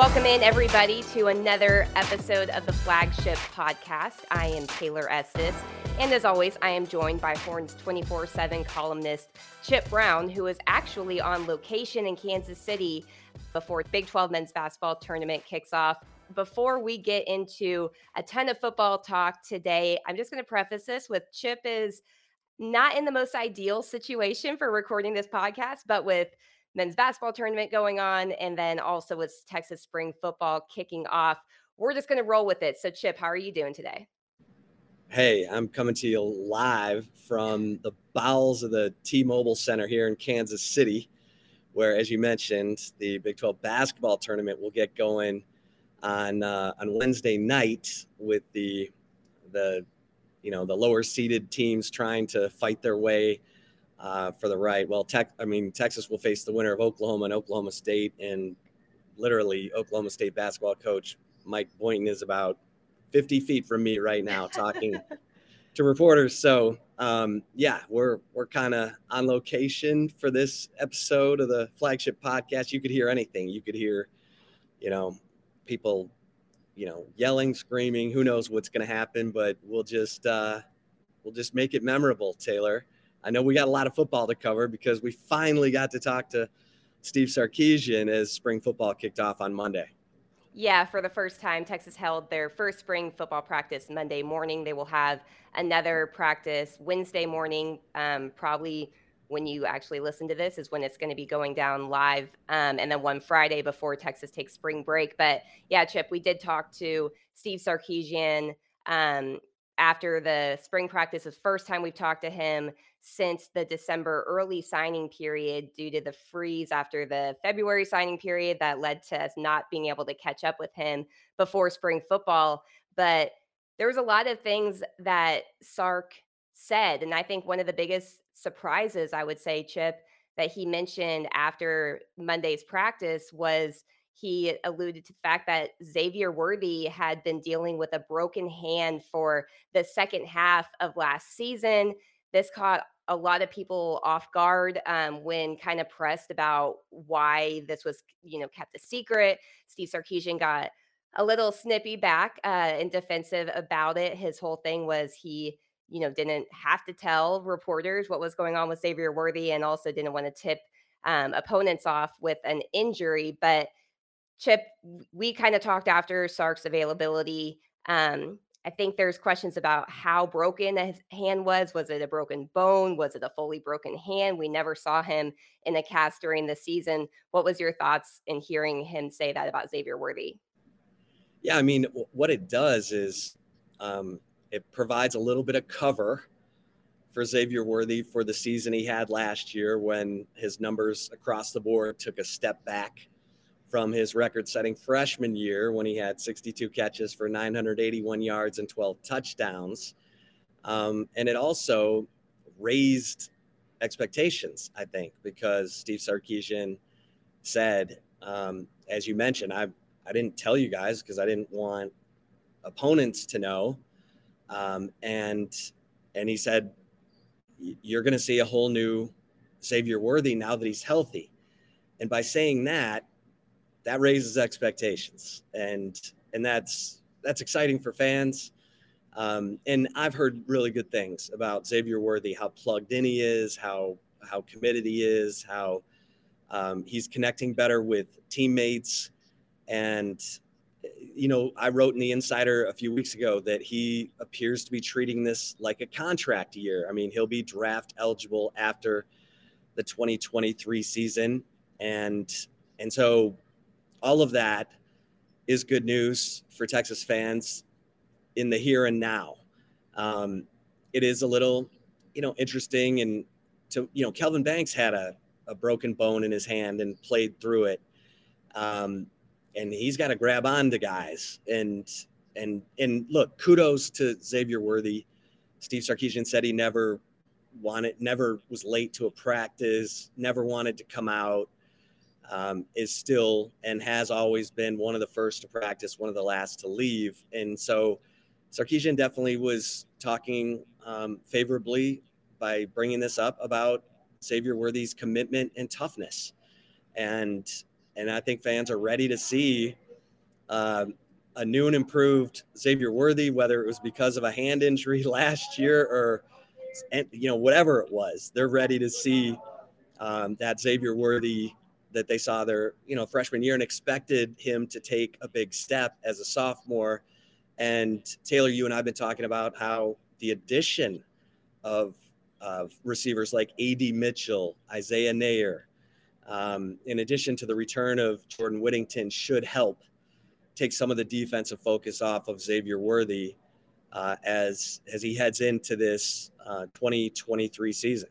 Welcome in, everybody, to another episode of the Flagship Podcast. I am Taylor Estes. And as always, I am joined by Horns 24 7 columnist Chip Brown, who is actually on location in Kansas City before Big 12 men's basketball tournament kicks off. Before we get into a ton of football talk today, I'm just going to preface this with Chip is not in the most ideal situation for recording this podcast, but with men's basketball tournament going on, and then also with Texas spring football kicking off. We're just going to roll with it. So, Chip, how are you doing today? Hey, I'm coming to you live from the bowels of the T Mobile Center here in Kansas City, where, as you mentioned, the Big 12 basketball tournament will get going on uh, on Wednesday night with the the you know the lower seeded teams trying to fight their way uh, for the right. Well, tech, I mean, Texas will face the winner of Oklahoma and Oklahoma State, and literally, Oklahoma State basketball coach Mike Boynton is about 50 feet from me right now talking to reporters. So, um, yeah, we're we're kind of on location for this episode of the flagship podcast. You could hear anything. You could hear, you know, people, you know, yelling, screaming. Who knows what's going to happen? But we'll just uh, we'll just make it memorable, Taylor. I know we got a lot of football to cover because we finally got to talk to Steve Sarkisian as spring football kicked off on Monday. Yeah, for the first time, Texas held their first spring football practice Monday morning. They will have another practice Wednesday morning. Um, probably when you actually listen to this is when it's going to be going down live, um, and then one Friday before Texas takes spring break. But yeah, Chip, we did talk to Steve Sarkisian um, after the spring practice. The first time we've talked to him since the December early signing period due to the freeze after the February signing period that led to us not being able to catch up with him before spring football. But there was a lot of things that Sark said. And I think one of the biggest surprises, I would say, Chip, that he mentioned after Monday's practice was he alluded to the fact that Xavier Worthy had been dealing with a broken hand for the second half of last season. This caught a lot of people off guard um, when kind of pressed about why this was, you know, kept a secret. Steve Sarkisian got a little snippy back uh, and defensive about it. His whole thing was he, you know, didn't have to tell reporters what was going on with Xavier Worthy, and also didn't want to tip um, opponents off with an injury. But Chip, we kind of talked after Sark's availability. Um, I think there's questions about how broken his hand was. Was it a broken bone? Was it a fully broken hand? We never saw him in a cast during the season. What was your thoughts in hearing him say that about Xavier Worthy? Yeah, I mean, what it does is um, it provides a little bit of cover for Xavier Worthy for the season he had last year when his numbers across the board took a step back from his record setting freshman year when he had 62 catches for 981 yards and 12 touchdowns. Um, and it also raised expectations, I think, because Steve Sarkisian said, um, as you mentioned, I, I didn't tell you guys because I didn't want opponents to know. Um, and, and he said, you're going to see a whole new Xavier Worthy now that he's healthy. And by saying that, that raises expectations, and and that's that's exciting for fans. Um, and I've heard really good things about Xavier Worthy, how plugged in he is, how how committed he is, how um, he's connecting better with teammates, and you know, I wrote in the Insider a few weeks ago that he appears to be treating this like a contract year. I mean, he'll be draft eligible after the 2023 season, and and so all of that is good news for Texas fans in the here and now. Um, it is a little, you know, interesting and to you know, Kelvin Banks had a a broken bone in his hand and played through it. Um, and he's got to grab on to guys. And and and look, kudos to Xavier Worthy. Steve Sarkisian said he never wanted, never was late to a practice, never wanted to come out. Um, is still and has always been one of the first to practice, one of the last to leave. And so Sarkisian definitely was talking um, favorably by bringing this up about Xavier Worthy's commitment and toughness. And and I think fans are ready to see uh, a new and improved Xavier Worthy, whether it was because of a hand injury last year or you know whatever it was. They're ready to see um, that Xavier Worthy that they saw their you know freshman year and expected him to take a big step as a sophomore. And Taylor, you and I've been talking about how the addition of of receivers like A.D. Mitchell, Isaiah Neyor, um, in addition to the return of Jordan Whittington, should help take some of the defensive focus off of Xavier Worthy uh, as as he heads into this uh, 2023 season.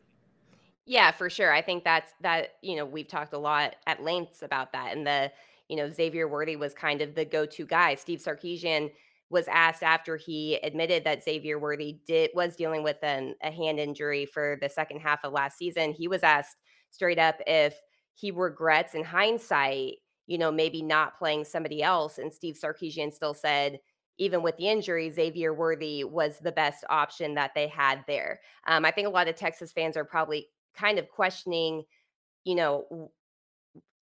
Yeah, for sure. I think that's that. You know, we've talked a lot at lengths about that, and the you know Xavier Worthy was kind of the go-to guy. Steve Sarkisian was asked after he admitted that Xavier Worthy did was dealing with an, a hand injury for the second half of last season. He was asked straight up if he regrets in hindsight, you know, maybe not playing somebody else. And Steve Sarkisian still said, even with the injury, Xavier Worthy was the best option that they had there. Um, I think a lot of Texas fans are probably kind of questioning, you know,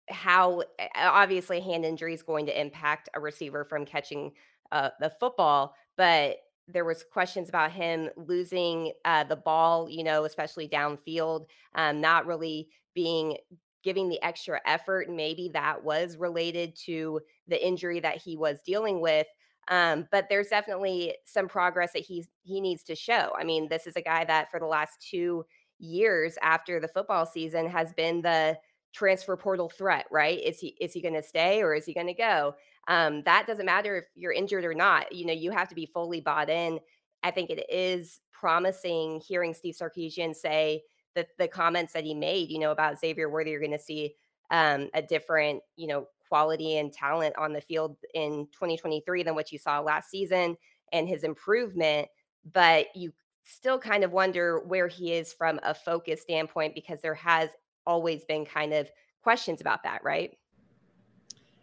how obviously hand injury is going to impact a receiver from catching uh, the football, but there was questions about him losing uh, the ball, you know, especially downfield, um, not really being giving the extra effort. Maybe that was related to the injury that he was dealing with. Um, but there's definitely some progress that he's he needs to show. I mean, this is a guy that for the last two years after the football season has been the transfer portal threat, right? Is he is he going to stay or is he going to go? Um, that doesn't matter if you're injured or not. You know, you have to be fully bought in. I think it is promising hearing Steve Sarkisian say that the comments that he made, you know, about Xavier Worthy, you're going to see um, a different, you know, quality and talent on the field in 2023 than what you saw last season and his improvement. But you still kind of wonder where he is from a focus standpoint because there has always been kind of questions about that, right?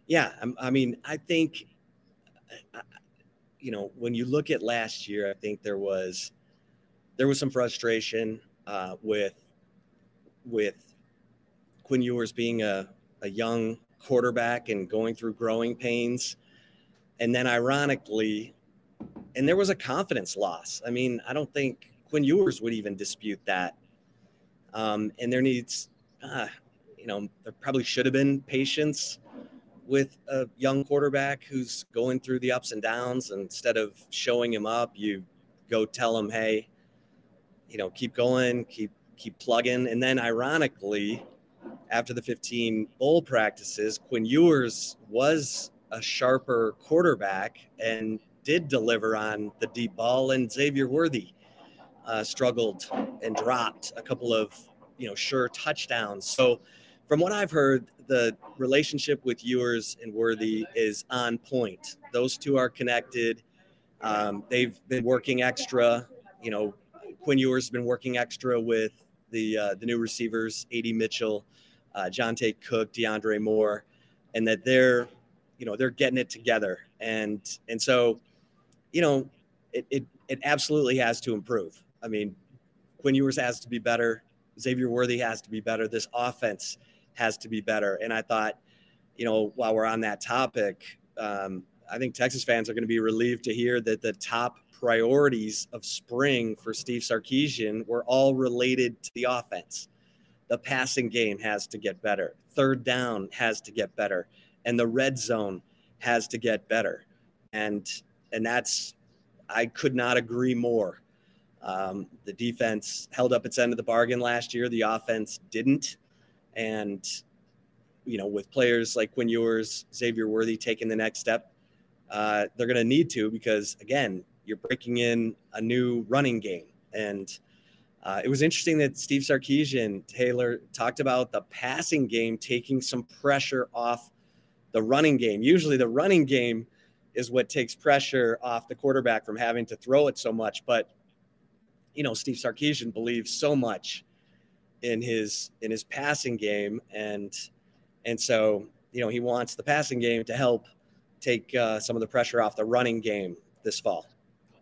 Yeah, I mean, I think, uh, uh, you know, when you look at last year, I think there was there was some frustration uh, with with Quinn Ewers being a, a young quarterback and going through growing pains, and then ironically, and there was a confidence loss. I mean, I don't think Quinn Ewers would even dispute that. Um, and there needs, uh, you know, there probably should have been patience with a young quarterback who's going through the ups and downs. And instead of showing him up, you go tell him, hey, you know, keep going, keep keep plugging. And then ironically, after the 15 bowl practices, Quinn Ewers was a sharper quarterback and did deliver on the deep ball, and Xavier Worthy uh, struggled and dropped a couple of you know sure touchdowns. So, from what I've heard, the relationship with Ewers and Worthy is on point. Those two are connected. Um, they've been working extra. You know, Quinn Ewers has been working extra with the uh, the new receivers, A.D. Mitchell, uh, Johntay Cook, DeAndre Moore, and that they're you know they're getting it together. And and so, you know, it it, it absolutely has to improve. I mean, Quinn Ewers has to be better. Xavier Worthy has to be better. This offense has to be better. And I thought, you know, while we're on that topic, um, I think Texas fans are going to be relieved to hear that the top priorities of spring for Steve Sarkisian were all related to the offense. The passing game has to get better. Third down has to get better. And the red zone has to get better. and and that's I could not agree more. Um, the defense held up its end of the bargain last year. The offense didn't, and you know, with players like Quinn Ewers, Xavier Worthy taking the next step, uh, they're going to need to because again, you're breaking in a new running game. And uh, it was interesting that Steve Sarkisian Taylor talked about the passing game taking some pressure off the running game. Usually, the running game is what takes pressure off the quarterback from having to throw it so much. But you know, Steve Sarkisian believes so much in his in his passing game, and and so you know he wants the passing game to help take uh, some of the pressure off the running game this fall.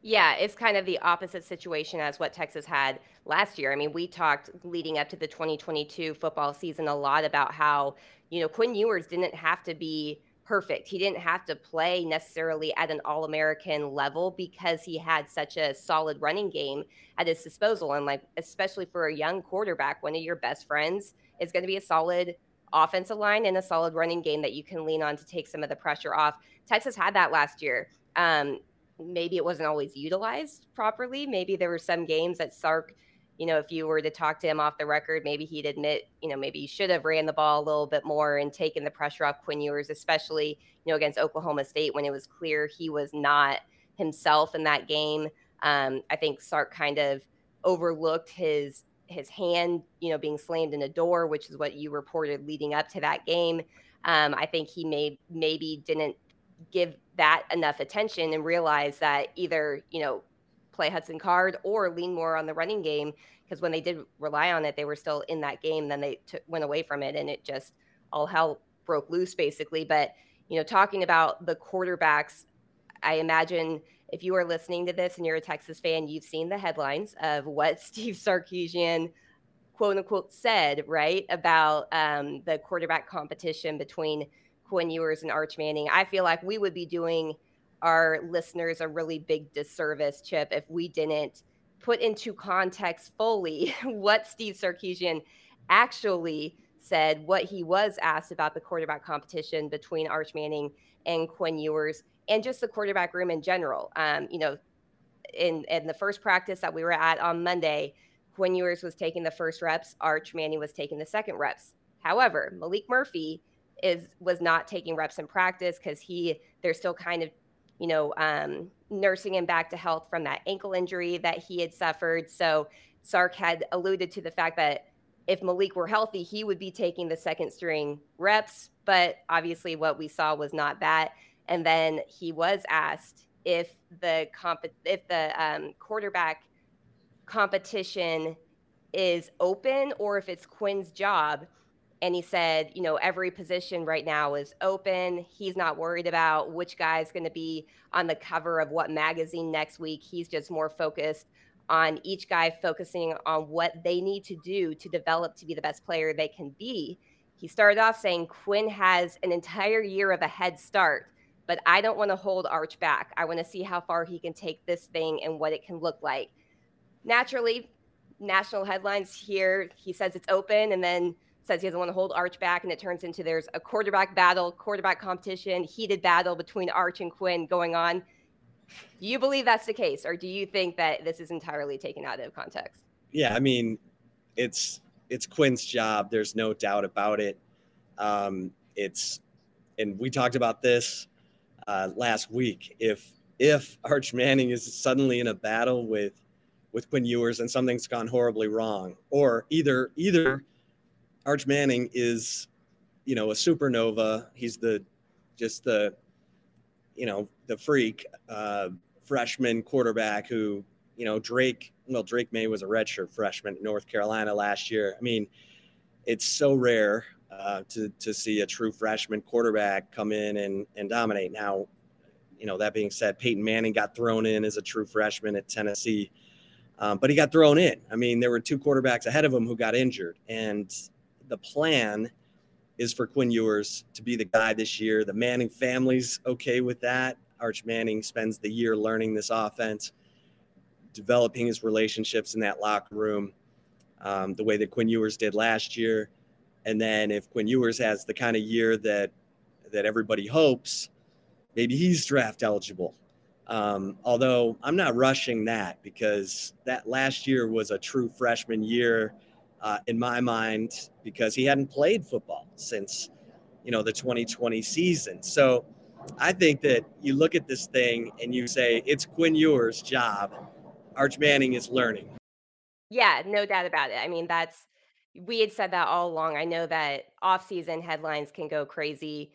Yeah, it's kind of the opposite situation as what Texas had last year. I mean, we talked leading up to the 2022 football season a lot about how, you know, Quinn Ewers didn't have to be perfect. He didn't have to play necessarily at an All American level because he had such a solid running game at his disposal. And, like, especially for a young quarterback, one of your best friends is going to be a solid offensive line and a solid running game that you can lean on to take some of the pressure off. Texas had that last year. Um, maybe it wasn't always utilized properly. Maybe there were some games that Sark, you know, if you were to talk to him off the record, maybe he'd admit, you know, maybe you should have ran the ball a little bit more and taken the pressure off Quinn Ewers, especially, you know, against Oklahoma State when it was clear he was not himself in that game. Um, I think Sark kind of overlooked his his hand, you know, being slammed in a door, which is what you reported leading up to that game. Um, I think he may maybe didn't give that enough attention and realize that either you know play Hudson Card or lean more on the running game because when they did rely on it, they were still in that game. Then they t- went away from it, and it just all hell broke loose basically. But you know, talking about the quarterbacks, I imagine if you are listening to this and you're a Texas fan, you've seen the headlines of what Steve Sarkisian quote unquote said, right, about um, the quarterback competition between Quinn Ewers and Arch Manning. I feel like we would be doing our listeners a really big disservice, Chip, if we didn't put into context fully what Steve Sarkisian actually said, what he was asked about the quarterback competition between Arch Manning and Quinn Ewers and just the quarterback room in general. Um, you know, in in the first practice that we were at on Monday, Quinn Ewers was taking the first reps, Arch Manning was taking the second reps. However, Malik Murphy is was not taking reps in practice because he they're still kind of you know um, nursing him back to health from that ankle injury that he had suffered. So Sark had alluded to the fact that if Malik were healthy, he would be taking the second string reps. But obviously, what we saw was not that. And then he was asked if the comp- if the um, quarterback competition is open or if it's Quinn's job. And he said, you know, every position right now is open. He's not worried about which guy is going to be on the cover of what magazine next week. He's just more focused on each guy focusing on what they need to do to develop to be the best player they can be. He started off saying Quinn has an entire year of a head start but I don't want to hold Arch back. I want to see how far he can take this thing and what it can look like. Naturally, national headlines here, he says it's open and then says he doesn't want to hold Arch back, and it turns into there's a quarterback battle, quarterback competition, heated battle between Arch and Quinn going on. Do you believe that's the case, or do you think that this is entirely taken out of context? Yeah, I mean, it's it's Quinn's job. There's no doubt about it. Um, it's and we talked about this uh, last week. If if Arch Manning is suddenly in a battle with with Quinn Ewers and something's gone horribly wrong, or either either Arch Manning is, you know, a supernova. He's the just the, you know, the freak uh, freshman quarterback who, you know, Drake. Well, Drake Maye was a redshirt freshman at North Carolina last year. I mean, it's so rare uh, to to see a true freshman quarterback come in and and dominate. Now, you know that being said, Peyton Manning got thrown in as a true freshman at Tennessee, um, but he got thrown in. I mean, there were two quarterbacks ahead of him who got injured, and the plan is for Quinn Ewers to be the guy this year. The Manning family's okay with that. Arch Manning spends the year learning this offense, developing his relationships in that locker room, um, the way that Quinn Ewers did last year and then if Quinn Ewers has the kind of year that that everybody hopes, maybe he's draft eligible. Um, although I'm not rushing that because that last year was a true freshman year uh, in my mind because he hadn't played football since you know the 2020 season. So I think that you look at this thing and you say it's Quinn Ewers' job. Arch Manning is learning. Yeah, no doubt about it. I mean, that's we had said that all along. I know that off-season headlines can go crazy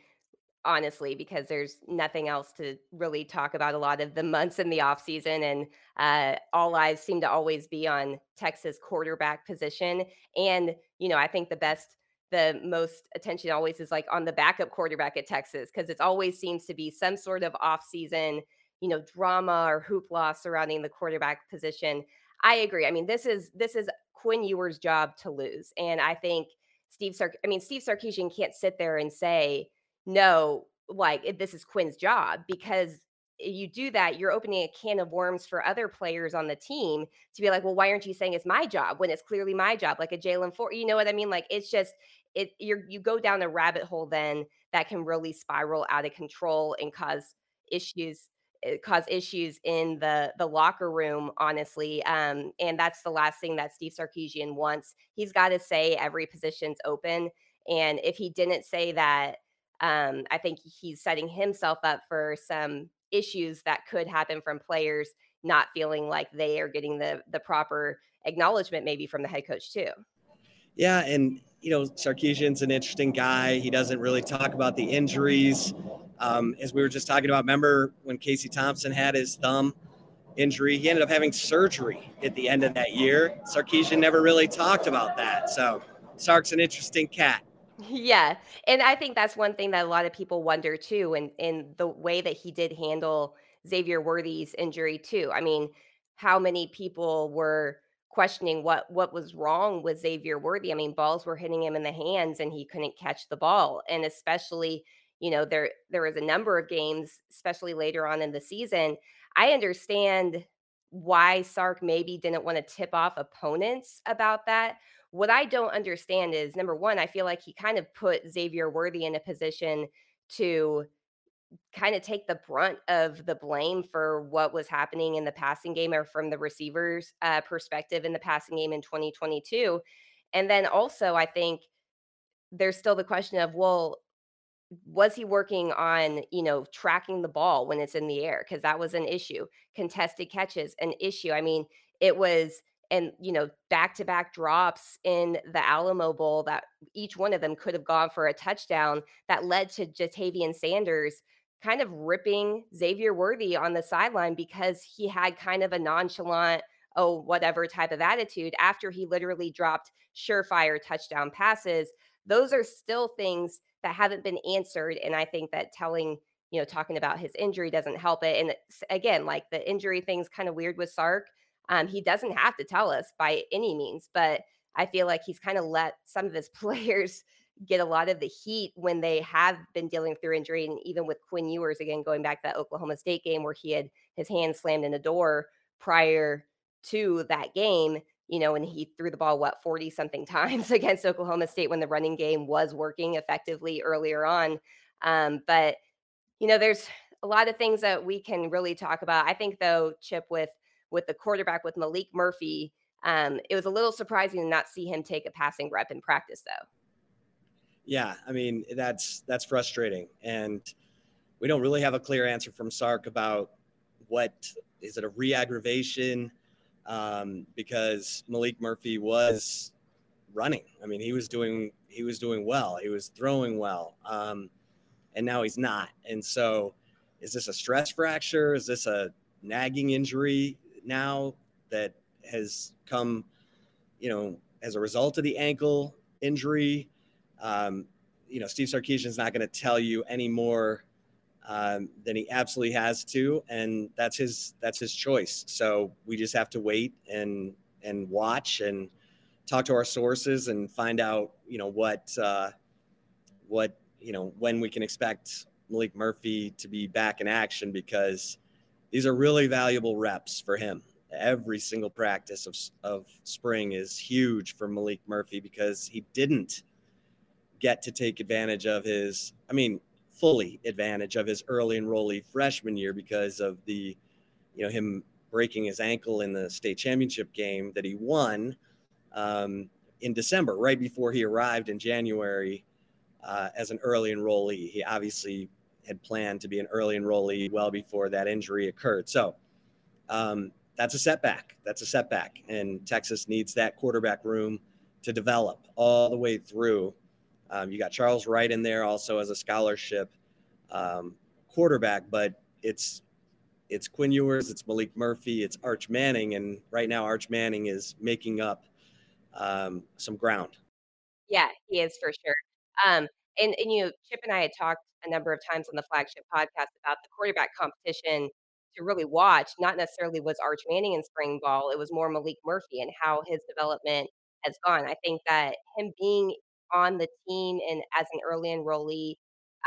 honestly, because there's nothing else to really talk about a lot of the months in the off season, and uh, all eyes seem to always be on Texas quarterback position. And you know, I think the best, the most attention always is like on the backup quarterback at Texas because it always seems to be some sort of off season, you know, drama or hoopla surrounding the quarterback position. I agree. I mean, this is this is Quinn Ewers' job to lose, and I think. Steve Sark- I mean, Steve Sarkisian can't sit there and say, no, like this is Quinn's job because you do that, you're opening a can of worms for other players on the team to be like, well, why aren't you saying it's my job when it's clearly my job? Like a Jaylan Ford, you know what I mean? Like it's just it you you go down a rabbit hole then that can really spiral out of control and cause issues eh, cause issues in the the locker room honestly um and that's the last thing that Steve Sarkisian wants he's got to say every position's open and if he didn't say that um, I think he's setting himself up for some issues that could happen from players not feeling like they are getting the the proper acknowledgement maybe from the head coach too. Yeah, and you know Sarkisian's an interesting guy. He doesn't really talk about the injuries. Um, as we were just talking about, remember when Casey Thompson had his thumb injury? He ended up having surgery at the end of that year. Sarkisian never really talked about that. So Sark's an interesting cat. Yeah. And I think that's one thing that a lot of people wonder too, and in the way that he did handle Xavier Worthy's injury too. I mean, how many people were questioning what what was wrong with Xavier Worthy? I mean, balls were hitting him in the hands and he couldn't catch the ball. And especially, you know, there there was a number of games, especially later on in the season. I understand why Sark maybe didn't want to tip off opponents about that what I don't understand is number one, I feel like he kind of put Xavier Worthy in a position to kind of take the brunt of the blame for what was happening in the passing game or from the receivers uh, perspective in the passing game in 2022 and then also i think there's still the question of well was he working on you know tracking the ball when it's in the air? Because that was an issue. Contested catches an issue. I mean it was and you know back to back drops in the Alamo Bowl that each one of them could have gone for a touchdown that led to Ja'Tavion Sanders kind of ripping Xavier Worthy on the sideline because he had kind of a nonchalant oh whatever type of attitude after he literally dropped surefire touchdown passes. Those are still things that haven't been answered and I think that telling you know talking about his injury doesn't help it and again like the injury thing's kind of weird with Sark um, he doesn't have to tell us by any means, but I feel like he's kind of let some of his players get a lot of the heat when they have been dealing through injury. And even with Quinn Ewers, again, going back to that Oklahoma State game where he had his hand slammed in a door prior to that game, you know, and he threw the ball, what, 40 something times against Oklahoma State when the running game was working effectively earlier on. Um, but, you know, there's a lot of things that we can really talk about. I think, though, Chip, with with the quarterback with Malik Murphy. Um, it was a little surprising to not see him take a passing rep in practice, though. Yeah, I mean that's that's frustrating, and we don't really have a clear answer from Sark about what is it a re-aggravation um, because Malik Murphy was running. I mean, he was doing he was doing well. He was throwing well, um, and now he's not. And so, is this a stress fracture? Is this a nagging injury? Now that has come, you know, as a result of the ankle injury. Um, you know, Steve Sarkisian is not going to tell you any more um, than he absolutely has to, and that's his that's his choice. So we just have to wait and and watch and talk to our sources and find out, you know, what uh, what you know when we can expect Malik Murphy to be back in action because these are really valuable reps for him. Every single practice of, of spring is huge for Malik Murphy because he didn't get to take advantage of his, I mean, fully advantage of his early enrollee freshman year because of the, you know, him breaking his ankle in the state championship game that he won um, in December, right before he arrived in January uh, as an early enrollee. He obviously had planned to be an early enrollee well before that injury occurred. So um, that's a setback. That's a setback. And Texas needs that quarterback room to develop all the way through. Um, you got Charles Wright in there also as a scholarship um, quarterback, but it's it's Quinn Ewers, it's Malik Murphy, it's Arch Manning, and right now Arch Manning is making up um, some ground. Yeah, he is for sure. Um, and and you know, Chip and I had talked a number of times on the flagship podcast about the quarterback competition to really watch. Not necessarily was Arch Manning in spring ball; it was more Malik Murphy and how his development has gone. I think that him being on the team and as an early enrollee,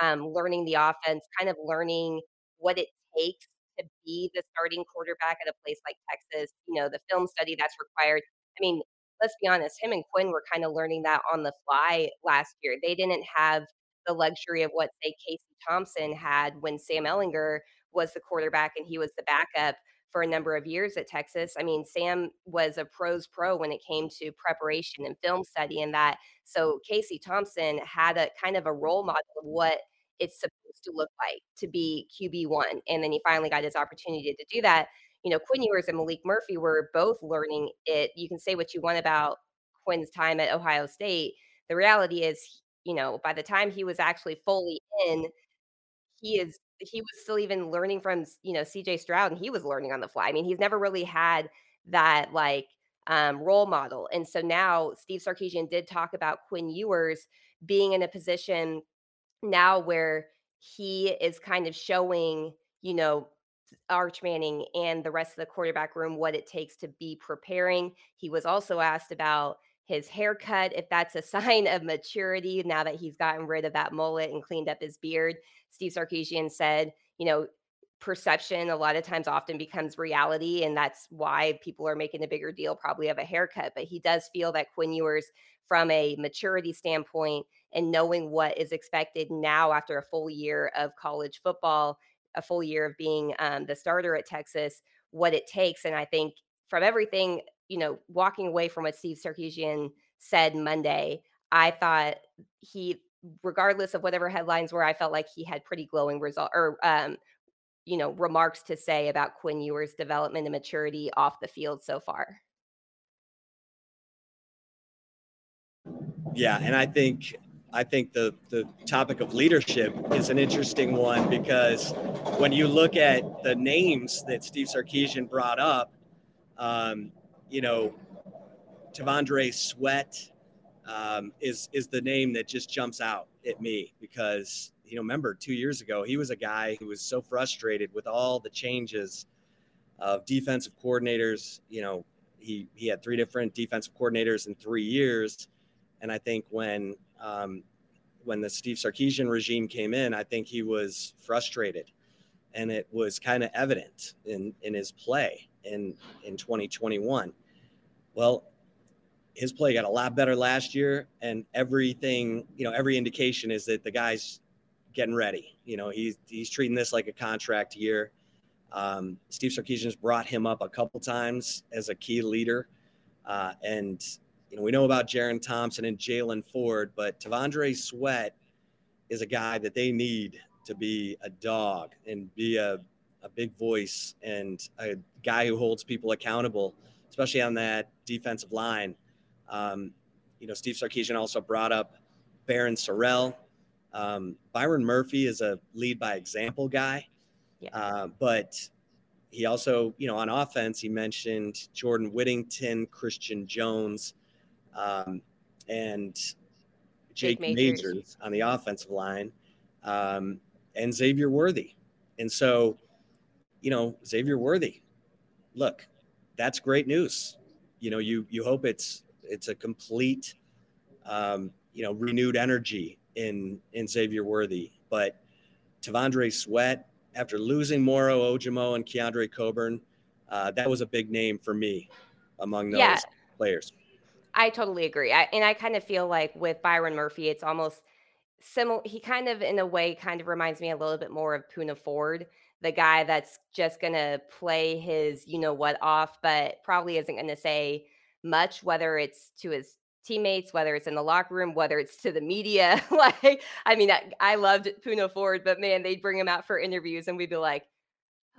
um, learning the offense, kind of learning what it takes to be the starting quarterback at a place like Texas. You know, the film study that's required. I mean, let's be honest, him and Quinn were kind of learning that on the fly last year. They didn't have the luxury of what, say, Casey Thompson had when Sam Ehlinger was the quarterback and he was the backup for a number of years at Texas. I mean, Sam was a pros pro when it came to preparation and film study and that. So Casey Thompson had a kind of a role model of what it's supposed to look like to be QB1. And then he finally got his opportunity to do that. You know, Quinn Ewers and Malik Murphy were both learning it. You can say what you want about Quinn's time at Ohio State. The reality is, you know, by the time he was actually fully in, he is he was still even learning from you know CJ Stroud and he was learning on the fly. I mean, he's never really had that like um, role model. And so now Steve Sarkisian did talk about Quinn Ewers being in a position now where he is kind of showing, you know, Arch Manning and the rest of the quarterback room what it takes to be preparing. He was also asked about his haircut, if that's a sign of maturity now that he's gotten rid of that mullet and cleaned up his beard. Steve Sarkisian said, you know, perception a lot of times often becomes reality. And that's why people are making a bigger deal probably of a haircut. But he does feel that Quinn Ewers, from a maturity standpoint and knowing what is expected now after a full year of college football, a full year of being um, the starter at Texas, what it takes. And I think from everything you know, walking away from what Steve Sarkisian said Monday, I thought he, regardless of whatever headlines were, I felt like he had pretty glowing result or, um, you know, remarks to say about Quinn Ewers' development and maturity off the field so far. Yeah, and I think I think the the topic of leadership is an interesting one because when you look at the names that Steve Sarkisian brought up, um, you know, T'Vondre Sweat um, is is the name that just jumps out at me because you know, remember two years ago he was a guy who was so frustrated with all the changes of defensive coordinators. You know, he he had three different defensive coordinators in three years, and I think when um, when the Steve Sarkisian regime came in, I think he was frustrated, and it was kind of evident in in his play in in 2021. Well, his play got a lot better last year, and everything, you know, every indication is that the guy's getting ready. You know, he's he's treating this like a contract year. Um, Steve Sarkisian's brought him up a couple times as a key leader, uh, and you know we know about Jerrin Thompson and Jaylan Ford, but T'Vondre Sweat is a guy that they need to be a dog and be a, a big voice and a guy who holds people accountable especially on that defensive line. Um, you know, Steve Sarkisian also brought up Barryn Sorrell. Um, Byron Murphy is a lead by example guy, yeah. uh, but he also, you know, on offense, he mentioned Jordan Whittington, Christian Jones, um, and Jake, Jake Majors. Majors. on the offensive line, um, and Xavier Worthy. And so, you know, Xavier Worthy, look, that's great news. You know, you you hope it's it's a complete, um, you know, renewed energy in in Xavier Worthy. But T'Vondre Sweat, after losing Moro Ojomo and Keandre Coburn, uh, that was a big name for me among those yeah, players. I totally agree. I, and I kind of feel like with Byron Murphy, it's almost similar. He kind of, in a way, kind of reminds me a little bit more of Poona Ford, the guy that's just gonna play his, you know what, off, but probably isn't gonna say much, whether it's to his teammates, whether it's in the locker room, whether it's to the media. like, I mean, I, I loved Poona Ford, but man, they'd bring him out for interviews, and we'd be like,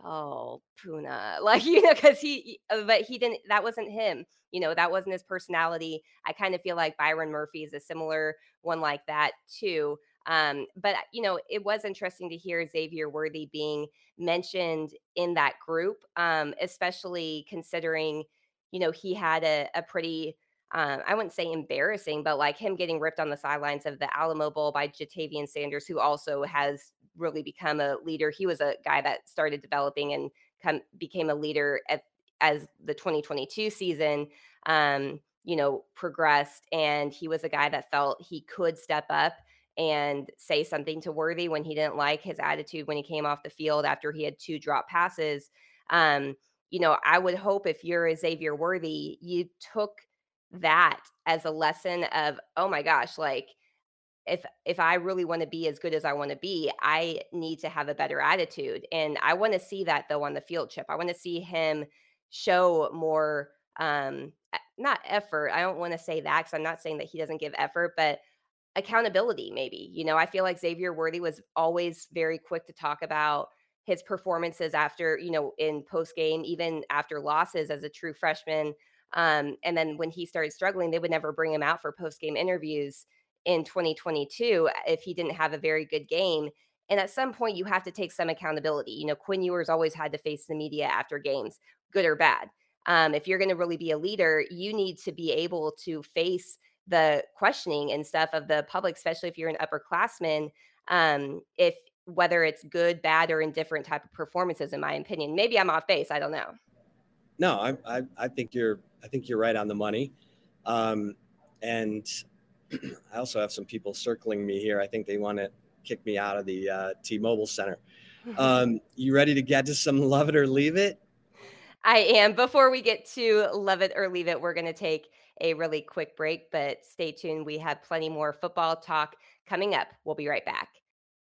"Oh, Poona like you know, because he, but he didn't. That wasn't him. You know, that wasn't his personality. I kind of feel like Byron Murphy is a similar one like that too. Um, but uh, you know, it was interesting to hear Xavier Worthy being mentioned in that group, um, especially considering, you know, he had a, a pretty um, I wouldn't say embarrassing, but like him getting ripped on the sidelines of the Alamo Bowl by Ja'Tavion Sanders, who also has really become a leader. He was a guy that started developing and come, became a leader at, as the 2022 season, um, you know, progressed. And he was a guy that felt he could step up and say something to Worthy when he didn't like his attitude when he came off the field after he had two drop passes. Um, you know, I would hope if you're Xavier Worthy, you took that as a lesson of, oh my gosh, like if if I really want to be as good as I want to be, I need to have a better attitude. And I want to see that though on the field trip. I want to see him show more um not effort. I don't want to say that cuz I'm not saying that he doesn't give effort, but accountability maybe. You know, I feel like Xavier Worthy was always very quick to talk about his performances after, you know, in post game, even after losses as a true freshman. Um, and then when he started struggling, they would never bring him out for post game interviews in 2022 if he didn't have a very good game. And at some point, you have to take some accountability. You know, Quinn Ewers always had to face the media after games, good or bad. Um, if you're going to really be a leader, you need to be able to face the questioning and stuff of the public, especially if you're an upperclassman. Um, if whether it's good, bad, or indifferent type of performances, in my opinion, maybe I'm off base. I don't know. No, I, I, I think you're I think you're right on the money. Um, and I also have some people circling me here. I think they want to kick me out of the uh, T-Mobile Center. Um, you ready to get to some love it or leave it? I am. Before we get to love it or leave it, we're going to take a really quick break, but stay tuned. We have plenty more football talk coming up. We'll be right back.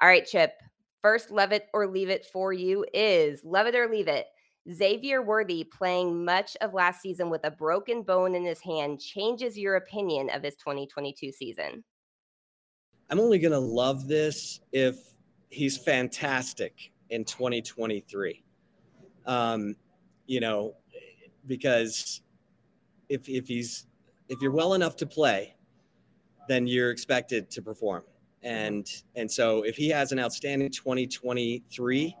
All right, Chip. First, love it or leave it for you is love it or leave it. Xavier Worthy playing much of last season with a broken bone in his hand changes your opinion of his 2022 season. I'm only going to love this if he's fantastic in 2023. Um, you know, because if if he's if you're well enough to play, then you're expected to perform. And and so if he has an outstanding 2023,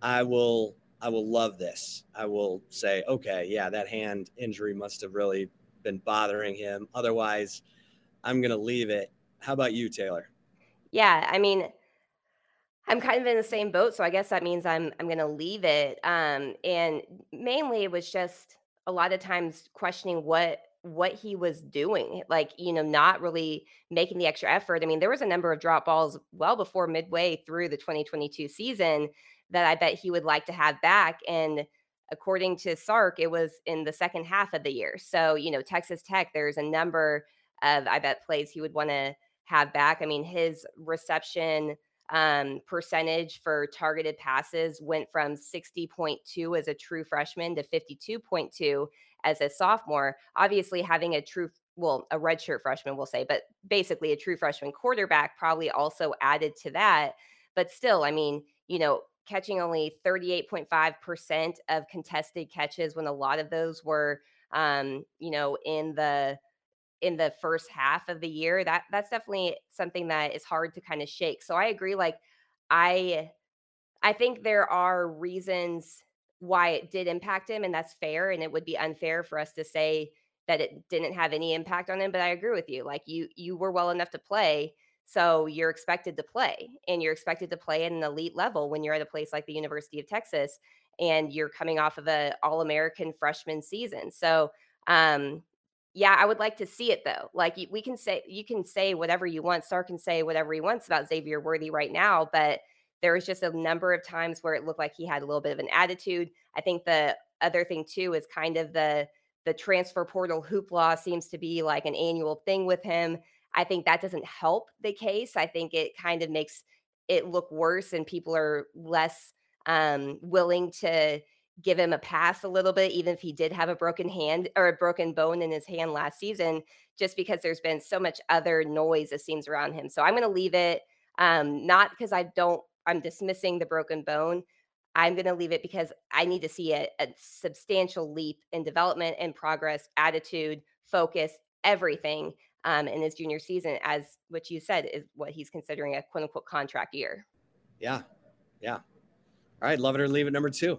I will I will love this. I will say, okay, yeah, that hand injury must have really been bothering him. Otherwise, I'm gonna leave it. How about you, Taylor? Yeah, I mean, I'm kind of in the same boat, so I guess that means I'm I'm gonna leave it. Um, and mainly it was just a lot of times questioning what what he was doing, like, you know, not really making the extra effort. I mean, there was a number of drop balls well before midway through the 2022 season that I bet he would like to have back. And according to Sark, it was in the second half of the year. So, you know, Texas Tech, there's a number of, I bet, plays he would want to have back. I mean, his reception um, percentage for targeted passes went from 60.2 as a true freshman to 52.2 as a sophomore. Obviously, having a true well, a redshirt freshman, we'll say, but basically a true freshman quarterback probably also added to that. But still, I mean, you know, catching only 38.5% of contested catches when a lot of those were, um, you know, in the in the first half of the year that that's definitely something that is hard to kind of shake so i agree like i i think there are reasons why it did impact him and that's fair and it would be unfair for us to say that it didn't have any impact on him but i agree with you like you you were well enough to play so you're expected to play and you're expected to play at an elite level when you're at a place like the university of texas and you're coming off of a all-american freshman season so um yeah, I would like to see it though. Like we can say you can say whatever you want. Sark can say whatever he wants about Xavier Worthy right now, but there was just a number of times where it looked like he had a little bit of an attitude. I think the other thing too is kind of the the transfer portal hoopla seems to be like an annual thing with him. I think that doesn't help the case. I think it kind of makes it look worse and people are less um, willing to give him a pass a little bit, even if he did have a broken hand or a broken bone in his hand last season, just because there's been so much other noise, it seems, around him. So I'm going to leave it, um, not because I don't, I'm dismissing the broken bone. I'm going to leave it because I need to see a, a substantial leap in development and progress, attitude, focus, everything um, in his junior season, as what you said is what he's considering a quote unquote contract year. Yeah. Yeah. All right. Love it or leave it. Number two.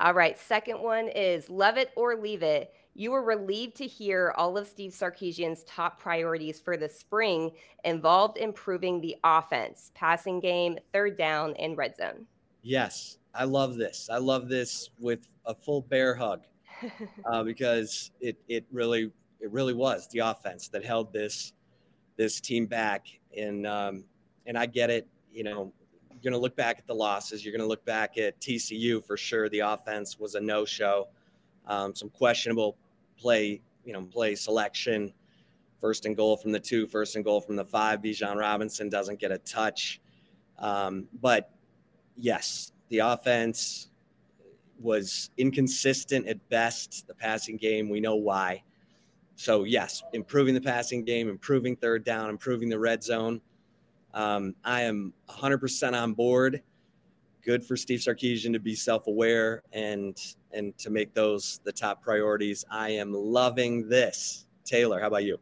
All right. Second one is love it or leave it. You were relieved to hear all of Steve Sarkisian's top priorities for the spring involved improving the offense, passing game, third down, and red zone. Yes. I love this. I love this with a full bear hug uh, because it, it really it really was the offense that held this this team back and um, and I get it. You know, you're going to look back at the losses. You're going to look back at TCU for sure. The offense was a no-show. Um, some questionable play, you know, play selection. First and goal from the two, first and goal from the five. Bijan Robinson doesn't get a touch. Um, but yes, the offense was inconsistent at best. The passing game, we know why. So yes, improving the passing game, improving third down, improving the red zone. Um, I am 100% on board. Good for Steve Sarkisian to be self-aware and and to make those the top priorities. I am loving this. Taylor, how about you?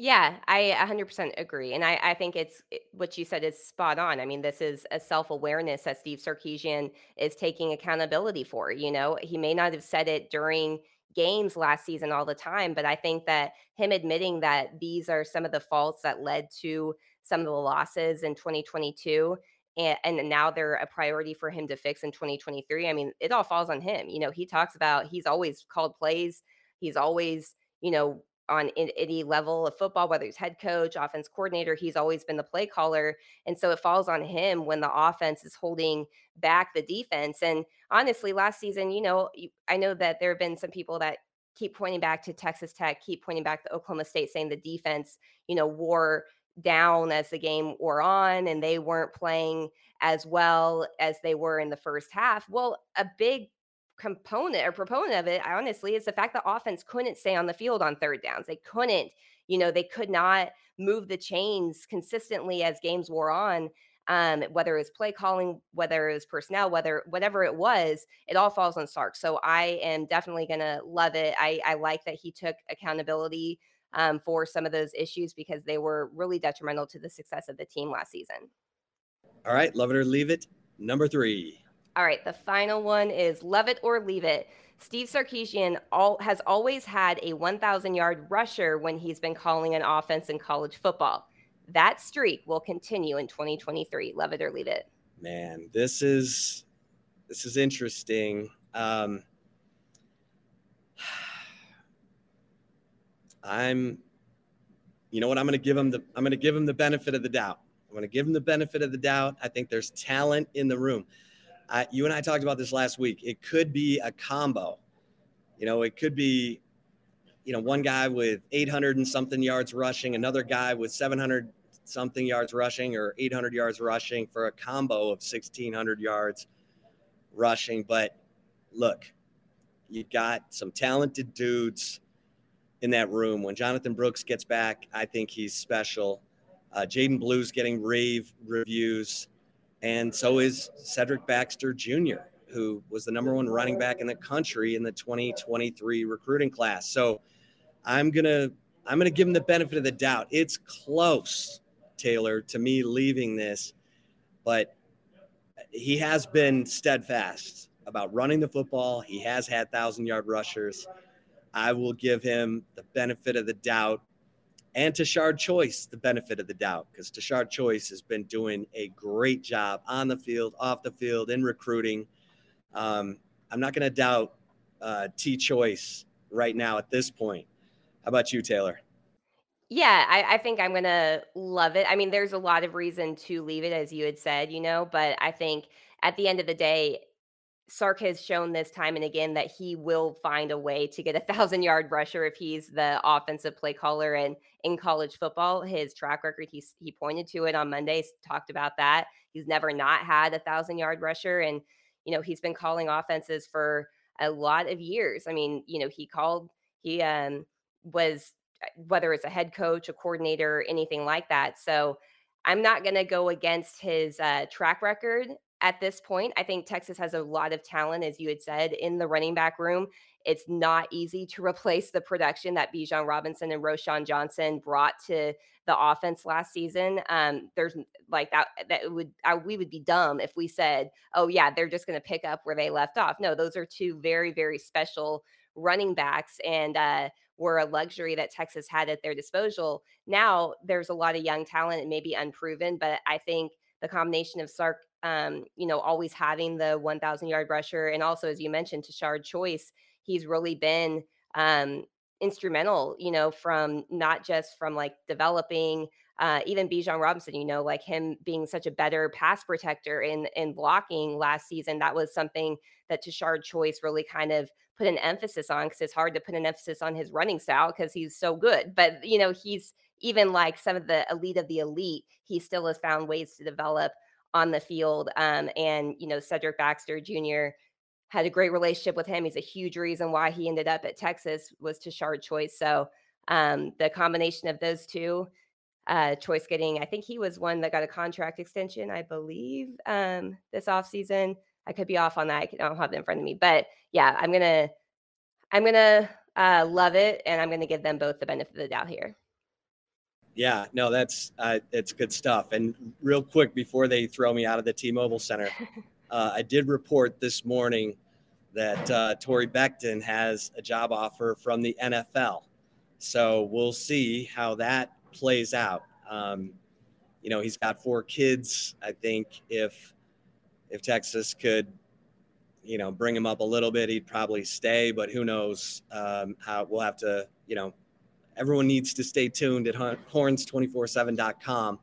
Yeah, I 100% agree. And I, I think it's what you said is spot on. I mean, this is a self awareness that Steve Sarkisian is taking accountability for. You know, he may not have said it during games last season all the time, but I think that him admitting that these are some of the faults that led to some of the losses in 2022 and, and now they're a priority for him to fix in 2023 i mean it all falls on him you know he talks about he's always called plays he's always you know on any level of football, whether he's head coach, offense coordinator, he's always been the play caller. And so it falls on him when the offense is holding back the defense. And honestly, last season, you know, I know that there have been some people that keep pointing back to Texas Tech, keep pointing back to Oklahoma State, saying the defense, you know, wore down as the game wore on and they weren't playing as well as they were in the first half. Well, a big component or proponent of it, honestly, is the fact that offense couldn't stay on the field on third downs. They couldn't, you know, they could not move the chains consistently as games wore on. Um, whether it was play calling, whether it was personnel, whether whatever it was, it all falls on Sark. So I am definitely gonna love it. I, I like that he took accountability um, for some of those issues because they were really detrimental to the success of the team last season. All right, love it or leave it. Number three. All right, the final one is love it or leave it. Steve Sarkisian all, has always had a 1,000 yard rusher when he's been calling an offense in college football. That streak will continue in 2023. Love it or leave it. Man, this is this is interesting. Um, I'm, you know what? I'm going to give him the I'm going to give him the benefit of the doubt. I'm going to give him the benefit of the doubt. I think there's talent in the room. I, you and I talked about this last week. It could be a combo. You know, it could be, you know, one guy with 800 and something yards rushing, another guy with 700 something yards rushing or 800 yards rushing for a combo of 1600 yards rushing. But look, you got some talented dudes in that room. When Jonathan Brooks gets back, I think he's special. Uh, Jaydon Blue's getting rave reviews, and so is Cedric Baxter Jr., who was the number one running back in the country in the 2023 recruiting class. So I'm gonna I'm gonna give him the benefit of the doubt. It's close, Taylor, to me leaving this, but he has been steadfast about running the football. He has had thousand yard rushers. I will give him the benefit of the doubt and Tashard Choice the benefit of the doubt because Tashard Choice has been doing a great job on the field, off the field, in recruiting. Um, I'm not going to doubt uh, T Choice right now at this point. How about you, Taylor? Yeah, I, I think I'm gonna love it. I mean, there's a lot of reason to leave it, as you had said, you know, but I think at the end of the day, Sark has shown this time and again that he will find a way to get a thousand yard rusher if he's the offensive play caller. And in college football, his track record, he, he pointed to it on Monday, talked about that. He's never not had a thousand yard rusher. And, you know, he's been calling offenses for a lot of years. I mean, you know, he called, he um, was, uh, whether it's a head coach, a coordinator, anything like that. So I'm not going to go against his uh, track record at this point. I think Texas has a lot of talent, as you had said, in the running back room. It's not easy to replace the production that Bijan Robinson and Roschon Johnson brought to the offense last season. Um, there's like that that would I, we would be dumb if we said, "Oh yeah, they're just going to pick up where they left off." No, those are two very very special running backs, and uh, were a luxury that Texas had at their disposal. Now there's a lot of young talent and maybe unproven, but I think the combination of Sark um, you know, always having the 1,000 yard rusher. And also, as you mentioned, Tashard Choice, he's really been um, instrumental, you know, from not just from like developing uh, even Bijan Robinson, you know, like him being such a better pass protector in in blocking last season. That was something that Tashard Choice really kind of put an emphasis on because it's hard to put an emphasis on his running style because he's so good. But you know, he's even like some of the elite of the elite, he still has found ways to develop on the field. Um, and, you know, Cedric Baxter Jr. had a great relationship with him. He's a huge reason why he ended up at Texas was Tashard Choice. So um, the combination of those two, uh, Choice getting, I think he was one that got a contract extension, I believe, um, this offseason. I could be off on that. I don't have it in front of me. But yeah, I'm to, I'm to uh, love it. And I'm to give them both the benefit of the doubt here. Yeah, no, that's uh, it's good stuff. And real quick before they throw me out of the T-Mobile Center, uh, I did report this morning that uh, Torre Becton has a job offer from the NFL. So we'll see how that plays out. Um, you know, he's got four kids. I think if if Texas could, you know, bring him up a little bit, he'd probably stay. But who knows um, how? We'll have to, you know, everyone needs to stay tuned at horns247.com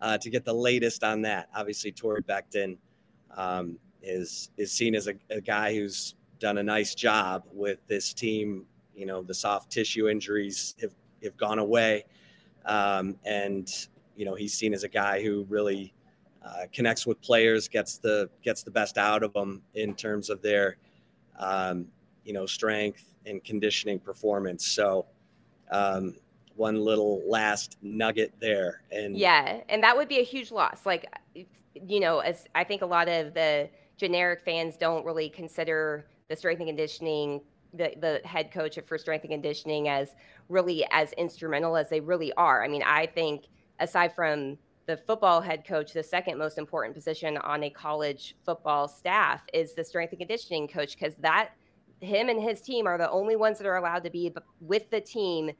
uh, to get the latest on that. Obviously, Torre Becton um, is is seen as a, a, guy who's done a nice job with this team. You know, the soft tissue injuries have, have gone away. Um, and, you know, he's seen as a guy who really uh, connects with players, gets the gets the best out of them in terms of their, um, you know, strength and conditioning performance. So um, one little last nugget there. And yeah, and that would be a huge loss. Like, you know, as I think a lot of the generic fans don't really consider the strength and conditioning the, the head coach for strength and conditioning as really as instrumental as they really are. I mean, I think aside from the football head coach, the second most important position on a college football staff is the strength and conditioning coach because that him and his team are the only ones that are allowed to be with the team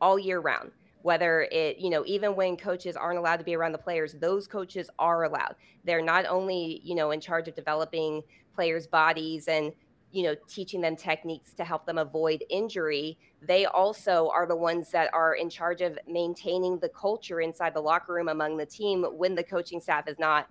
all year round. Whether it you know even when coaches aren't allowed to be around the players those coaches are allowed. They're not only you know in charge of developing players bodies and you know teaching them techniques to help them avoid injury they also are the ones that are in charge of maintaining the culture inside the locker room among the team when the coaching staff is not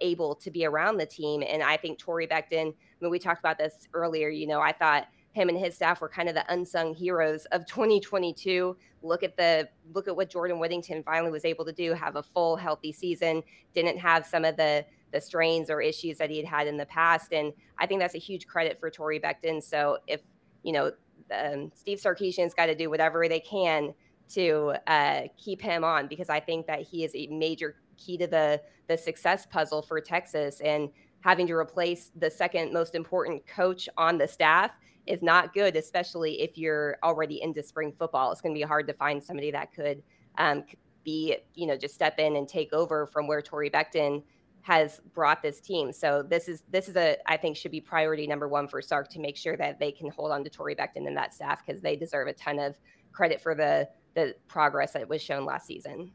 able to be around the team and i think Torre Becton when we talked about this earlier, you know, I thought him and his staff were kind of the unsung heroes of 2022. Look at the look at what Jordan Whittington finally was able to do, have a full healthy season, didn't have some of the the strains or issues that he had had in the past. And I think that's a huge credit for Torre Becton. So if, you know, um, Steve Sarkisian's got to do whatever they can to uh, keep him on because I think that he is a major key to the the success puzzle for Texas and having to replace the second most important coach on the staff is not good, especially if you're already into spring football. It's going to be hard to find somebody that could um, be, you know, just step in and take over from where Torre Becton has brought this team. So this is this is a I think should be priority number one for Sark to make sure that they can hold on to Torre Becton and that staff because they deserve a ton of credit for the the progress that was shown last season.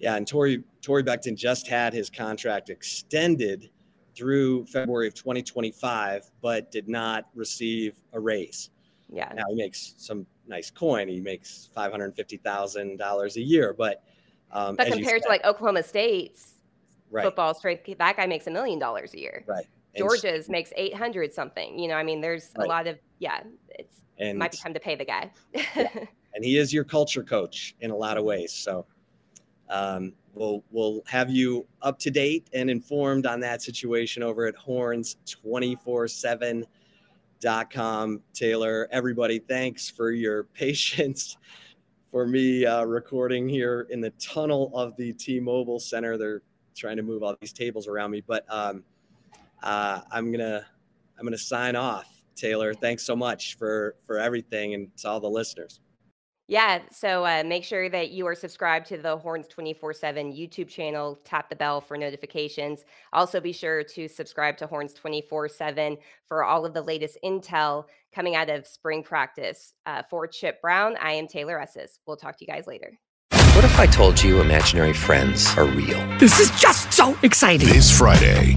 Yeah, and Torre Torre Becton just had his contract extended through February of 2025, but did not receive a raise. Yeah. Now he makes some nice coin. He makes five hundred fifty thousand dollars a year, but um, but compared said, to like Oklahoma State's right. football straight, that guy makes a million dollars a year. Right. Georgia's and, makes eight hundred something. You know, I mean, there's right. a lot of yeah. It's and, might be time to pay the guy. yeah. And he is your culture coach in a lot of ways. So um, we'll we'll have you up to date and informed on that situation over at Horns twenty four seven. Taylor, everybody, thanks for your patience for me uh, recording here in the tunnel of the T-Mobile Center. They're trying to move all these tables around me, but um, uh, I'm gonna I'm gonna sign off. Taylor, thanks so much for for everything and to all the listeners. Yeah. So uh, make sure that you are subscribed to the Horns 24 7 YouTube channel. Tap the bell for notifications. Also, be sure to subscribe to Horns 24 7 for all of the latest intel coming out of spring practice. Uh, for Chip Brown, I am Taylor Estes. We'll talk to you guys later. What if I told you imaginary friends are real? This is just so exciting. This Friday,